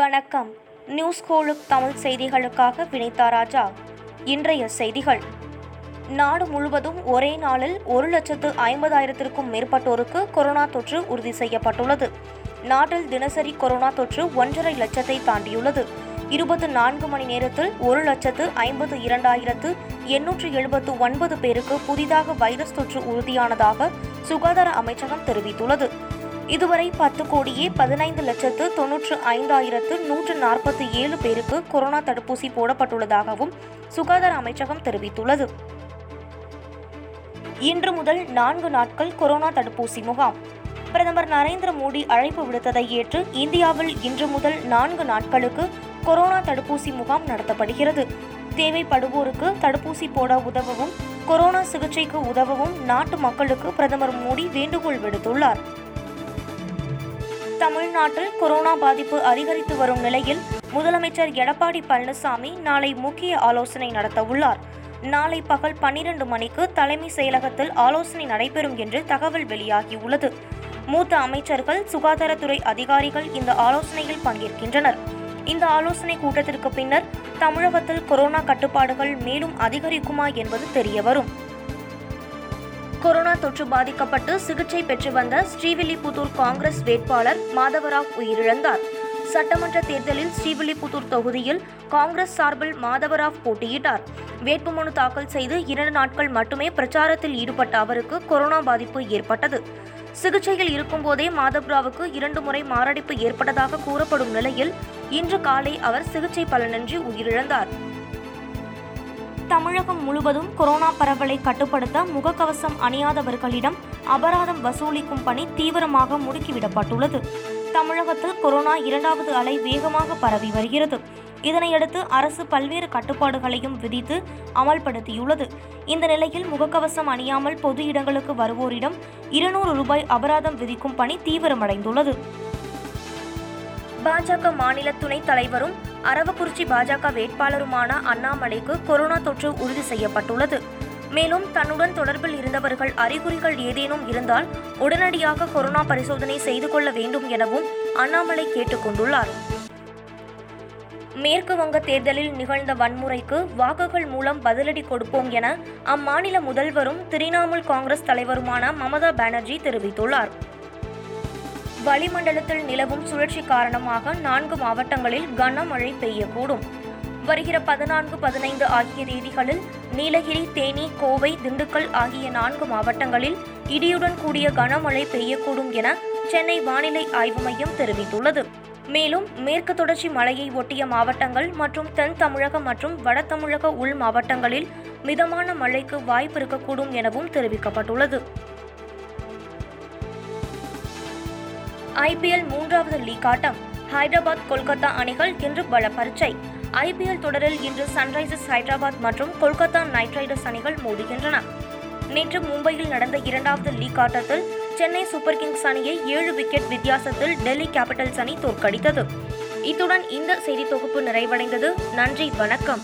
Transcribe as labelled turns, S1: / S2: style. S1: வணக்கம் நியூஸ் கோழு தமிழ் செய்திகளுக்காக வினிதா ராஜா இன்றைய செய்திகள் நாடு முழுவதும் ஒரே நாளில் ஒரு லட்சத்து ஐம்பதாயிரத்திற்கும் மேற்பட்டோருக்கு கொரோனா தொற்று உறுதி செய்யப்பட்டுள்ளது நாட்டில் தினசரி கொரோனா தொற்று ஒன்றரை லட்சத்தை தாண்டியுள்ளது இருபத்தி நான்கு மணி நேரத்தில் ஒரு லட்சத்து ஐம்பது இரண்டாயிரத்து எண்ணூற்று எழுபத்து ஒன்பது பேருக்கு புதிதாக வைரஸ் தொற்று உறுதியானதாக சுகாதார அமைச்சகம் தெரிவித்துள்ளது இதுவரை பத்து கோடியே பதினைந்து லட்சத்து தொன்னூற்று ஐந்தாயிரத்து நூற்று நாற்பத்தி ஏழு பேருக்கு கொரோனா தடுப்பூசி போடப்பட்டுள்ளதாகவும் சுகாதார அமைச்சகம் தெரிவித்துள்ளது இன்று முதல் நான்கு நாட்கள் கொரோனா தடுப்பூசி முகாம் பிரதமர் நரேந்திர மோடி அழைப்பு விடுத்ததை ஏற்று இந்தியாவில் இன்று முதல் நான்கு நாட்களுக்கு கொரோனா தடுப்பூசி முகாம் நடத்தப்படுகிறது தேவைப்படுவோருக்கு தடுப்பூசி போட உதவவும் கொரோனா சிகிச்சைக்கு உதவவும் நாட்டு மக்களுக்கு பிரதமர் மோடி வேண்டுகோள் விடுத்துள்ளார் தமிழ்நாட்டில் கொரோனா பாதிப்பு அதிகரித்து வரும் நிலையில் முதலமைச்சர் எடப்பாடி பழனிசாமி நாளை முக்கிய ஆலோசனை நடத்தவுள்ளார் நாளை பகல் பன்னிரண்டு மணிக்கு தலைமை செயலகத்தில் ஆலோசனை நடைபெறும் என்று தகவல் வெளியாகியுள்ளது மூத்த அமைச்சர்கள் சுகாதாரத்துறை அதிகாரிகள் இந்த ஆலோசனையில் பங்கேற்கின்றனர் இந்த ஆலோசனை கூட்டத்திற்கு பின்னர் தமிழகத்தில் கொரோனா கட்டுப்பாடுகள் மேலும் அதிகரிக்குமா என்பது தெரியவரும் கொரோனா தொற்று பாதிக்கப்பட்டு சிகிச்சை பெற்று வந்த ஸ்ரீவில்லிபுத்தூர் காங்கிரஸ் வேட்பாளர் மாதவராவ் உயிரிழந்தார் சட்டமன்ற தேர்தலில் ஸ்ரீவில்லிபுத்தூர் தொகுதியில் காங்கிரஸ் சார்பில் மாதவராவ் போட்டியிட்டார் வேட்புமனு தாக்கல் செய்து இரண்டு நாட்கள் மட்டுமே பிரச்சாரத்தில் ஈடுபட்ட அவருக்கு கொரோனா பாதிப்பு ஏற்பட்டது சிகிச்சையில் இருக்கும்போதே மாதவராவுக்கு இரண்டு முறை மாரடைப்பு ஏற்பட்டதாக கூறப்படும் நிலையில் இன்று காலை அவர் சிகிச்சை பலனின்றி உயிரிழந்தார் தமிழகம் முழுவதும் கொரோனா பரவலை கட்டுப்படுத்த முகக்கவசம் அணியாதவர்களிடம் அபராதம் வசூலிக்கும் பணி தீவிரமாக முடுக்கிவிடப்பட்டுள்ளது தமிழகத்தில் கொரோனா இரண்டாவது அலை வேகமாக பரவி வருகிறது இதனையடுத்து அரசு பல்வேறு கட்டுப்பாடுகளையும் விதித்து அமல்படுத்தியுள்ளது இந்த நிலையில் முகக்கவசம் அணியாமல் பொது இடங்களுக்கு வருவோரிடம் இருநூறு ரூபாய் அபராதம் விதிக்கும் பணி தீவிரமடைந்துள்ளது பாஜக மாநில துணைத் தலைவரும் அரவக்குறிச்சி பாஜக வேட்பாளருமான அண்ணாமலைக்கு கொரோனா தொற்று உறுதி செய்யப்பட்டுள்ளது மேலும் தன்னுடன் தொடர்பில் இருந்தவர்கள் அறிகுறிகள் ஏதேனும் இருந்தால் உடனடியாக கொரோனா பரிசோதனை செய்து கொள்ள வேண்டும் எனவும் அண்ணாமலை கேட்டுக்கொண்டுள்ளார் மேற்கு வங்க தேர்தலில் நிகழ்ந்த வன்முறைக்கு வாக்குகள் மூலம் பதிலடி கொடுப்போம் என அம்மாநில முதல்வரும் திரிணாமுல் காங்கிரஸ் தலைவருமான மமதா பானர்ஜி தெரிவித்துள்ளார் வளிமண்டலத்தில் நிலவும் சுழற்சி காரணமாக நான்கு மாவட்டங்களில் கனமழை பெய்யக்கூடும் வருகிற பதினான்கு பதினைந்து ஆகிய தேதிகளில் நீலகிரி தேனி கோவை திண்டுக்கல் ஆகிய நான்கு மாவட்டங்களில் இடியுடன் கூடிய கனமழை பெய்யக்கூடும் என சென்னை வானிலை ஆய்வு மையம் தெரிவித்துள்ளது மேலும் மேற்கு தொடர்ச்சி மலையை ஒட்டிய மாவட்டங்கள் மற்றும் தென் தமிழக மற்றும் வட தமிழக உள் மாவட்டங்களில் மிதமான மழைக்கு வாய்ப்பு இருக்கக்கூடும் எனவும் தெரிவிக்கப்பட்டுள்ளது ஐபிஎல் மூன்றாவது லீக் ஆட்டம் ஹைதராபாத் கொல்கத்தா அணிகள் இன்று பல பரீட்சை ஐபிஎல் தொடரில் இன்று சன்ரைசர்ஸ் ஹைதராபாத் மற்றும் கொல்கத்தா நைட் ரைடர்ஸ் அணிகள் மோதுகின்றன நேற்று மும்பையில் நடந்த இரண்டாவது லீக் ஆட்டத்தில் சென்னை சூப்பர் கிங்ஸ் அணியை ஏழு விக்கெட் வித்தியாசத்தில் டெல்லி கேபிட்டல்ஸ் அணி தோற்கடித்தது இத்துடன் இந்த செய்தி தொகுப்பு நிறைவடைந்தது நன்றி வணக்கம்